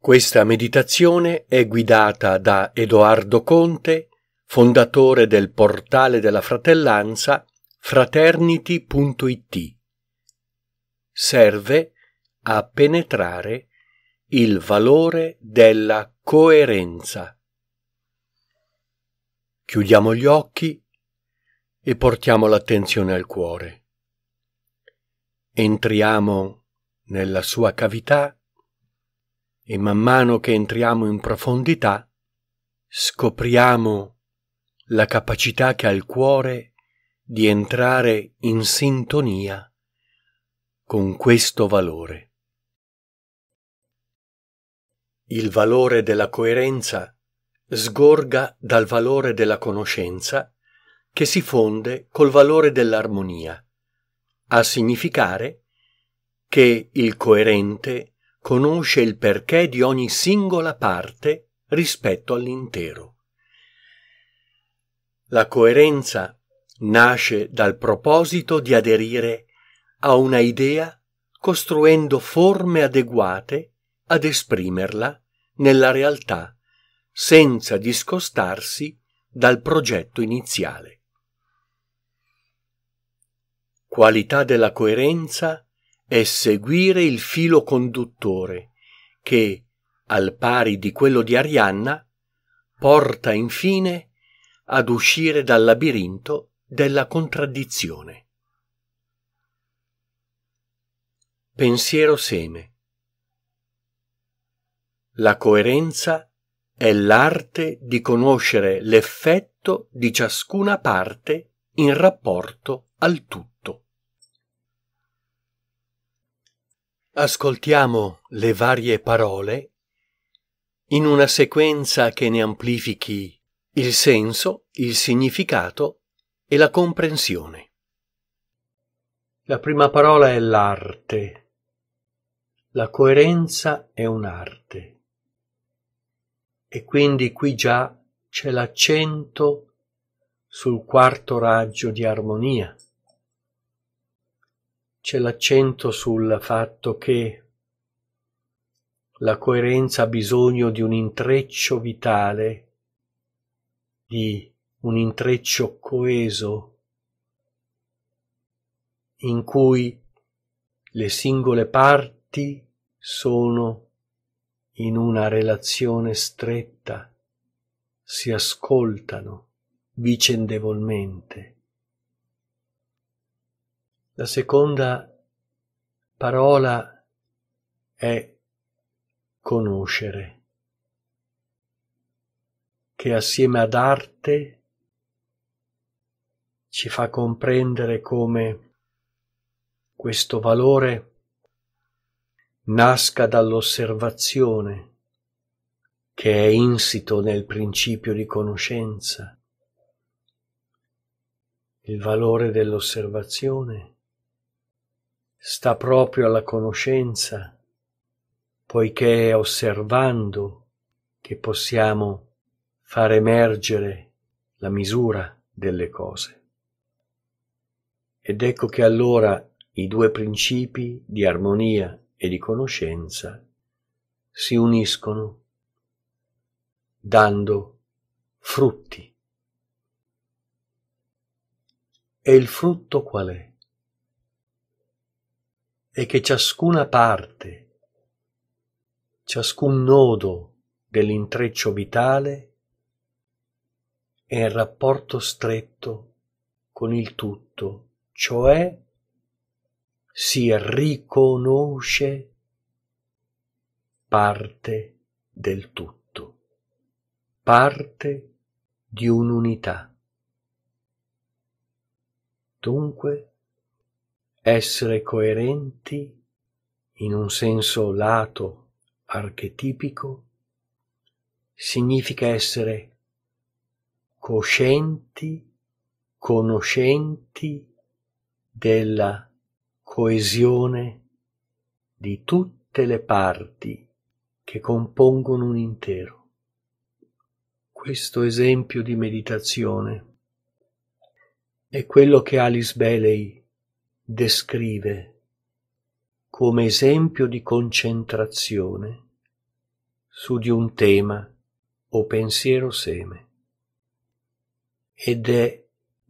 Questa meditazione è guidata da Edoardo Conte, fondatore del portale della fratellanza fraternity.it. Serve a penetrare il valore della coerenza. Chiudiamo gli occhi e portiamo l'attenzione al cuore. Entriamo nella sua cavità e man mano che entriamo in profondità scopriamo la capacità che ha il cuore di entrare in sintonia con questo valore. Il valore della coerenza sgorga dal valore della conoscenza che si fonde col valore dell'armonia, a significare che il coerente conosce il perché di ogni singola parte rispetto all'intero. La coerenza nasce dal proposito di aderire a una idea costruendo forme adeguate ad esprimerla nella realtà senza discostarsi dal progetto iniziale. Qualità della coerenza è seguire il filo conduttore che, al pari di quello di Arianna, porta infine ad uscire dal labirinto della contraddizione. Pensiero seme. La coerenza è l'arte di conoscere l'effetto di ciascuna parte in rapporto al tutto. Ascoltiamo le varie parole in una sequenza che ne amplifichi il senso, il significato e la comprensione. La prima parola è l'arte. La coerenza è un'arte. E quindi qui già c'è l'accento sul quarto raggio di armonia c'è l'accento sul fatto che la coerenza ha bisogno di un intreccio vitale, di un intreccio coeso, in cui le singole parti sono in una relazione stretta, si ascoltano vicendevolmente. La seconda parola è conoscere, che assieme ad arte ci fa comprendere come questo valore nasca dall'osservazione che è insito nel principio di conoscenza. Il valore dell'osservazione sta proprio alla conoscenza, poiché è osservando che possiamo far emergere la misura delle cose. Ed ecco che allora i due principi di armonia e di conoscenza si uniscono dando frutti. E il frutto qual è? E che ciascuna parte, ciascun nodo dell'intreccio vitale è in rapporto stretto con il tutto, cioè si riconosce parte del tutto, parte di un'unità. Dunque essere coerenti in un senso lato archetipico significa essere coscienti, conoscenti della coesione di tutte le parti che compongono un intero. Questo esempio di meditazione è quello che Alice Bailey descrive come esempio di concentrazione su di un tema o pensiero seme ed è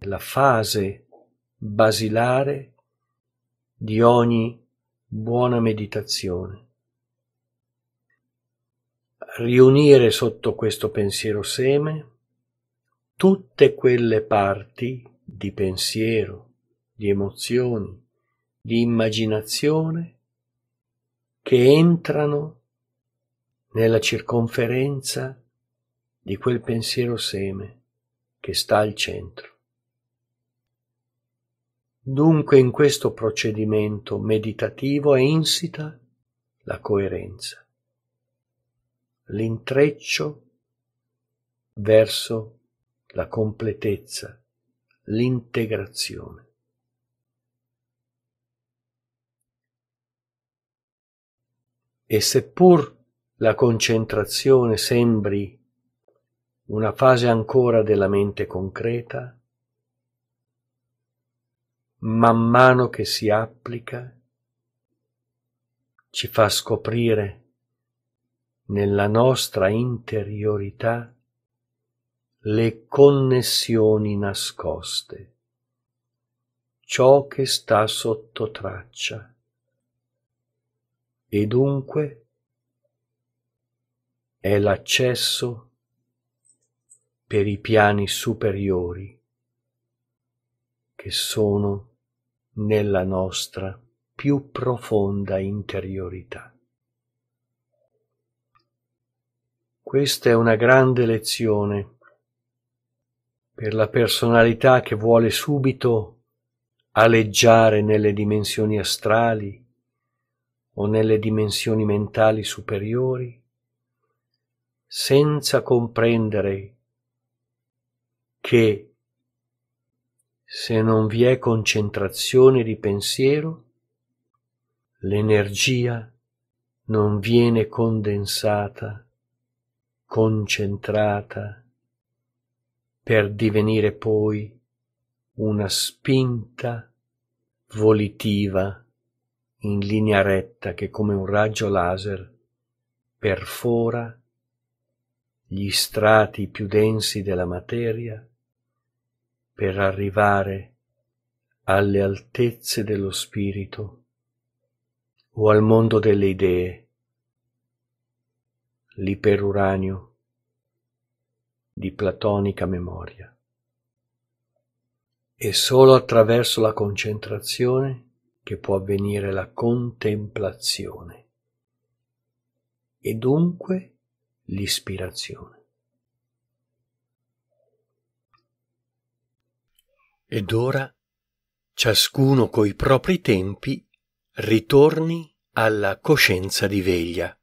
la fase basilare di ogni buona meditazione. Riunire sotto questo pensiero seme tutte quelle parti di pensiero, di emozioni, di immaginazione che entrano nella circonferenza di quel pensiero seme che sta al centro. Dunque in questo procedimento meditativo è insita la coerenza, l'intreccio verso la completezza, l'integrazione. E seppur la concentrazione sembri una fase ancora della mente concreta, man mano che si applica, ci fa scoprire nella nostra interiorità le connessioni nascoste, ciò che sta sotto traccia. E dunque è l'accesso per i piani superiori che sono nella nostra più profonda interiorità. Questa è una grande lezione per la personalità che vuole subito aleggiare nelle dimensioni astrali o nelle dimensioni mentali superiori, senza comprendere che se non vi è concentrazione di pensiero, l'energia non viene condensata, concentrata, per divenire poi una spinta volitiva in linea retta che come un raggio laser perfora gli strati più densi della materia per arrivare alle altezze dello spirito o al mondo delle idee, l'iperuranio di platonica memoria. È solo attraverso la concentrazione che può avvenire la contemplazione e dunque l'ispirazione. Ed ora ciascuno coi propri tempi ritorni alla coscienza di veglia.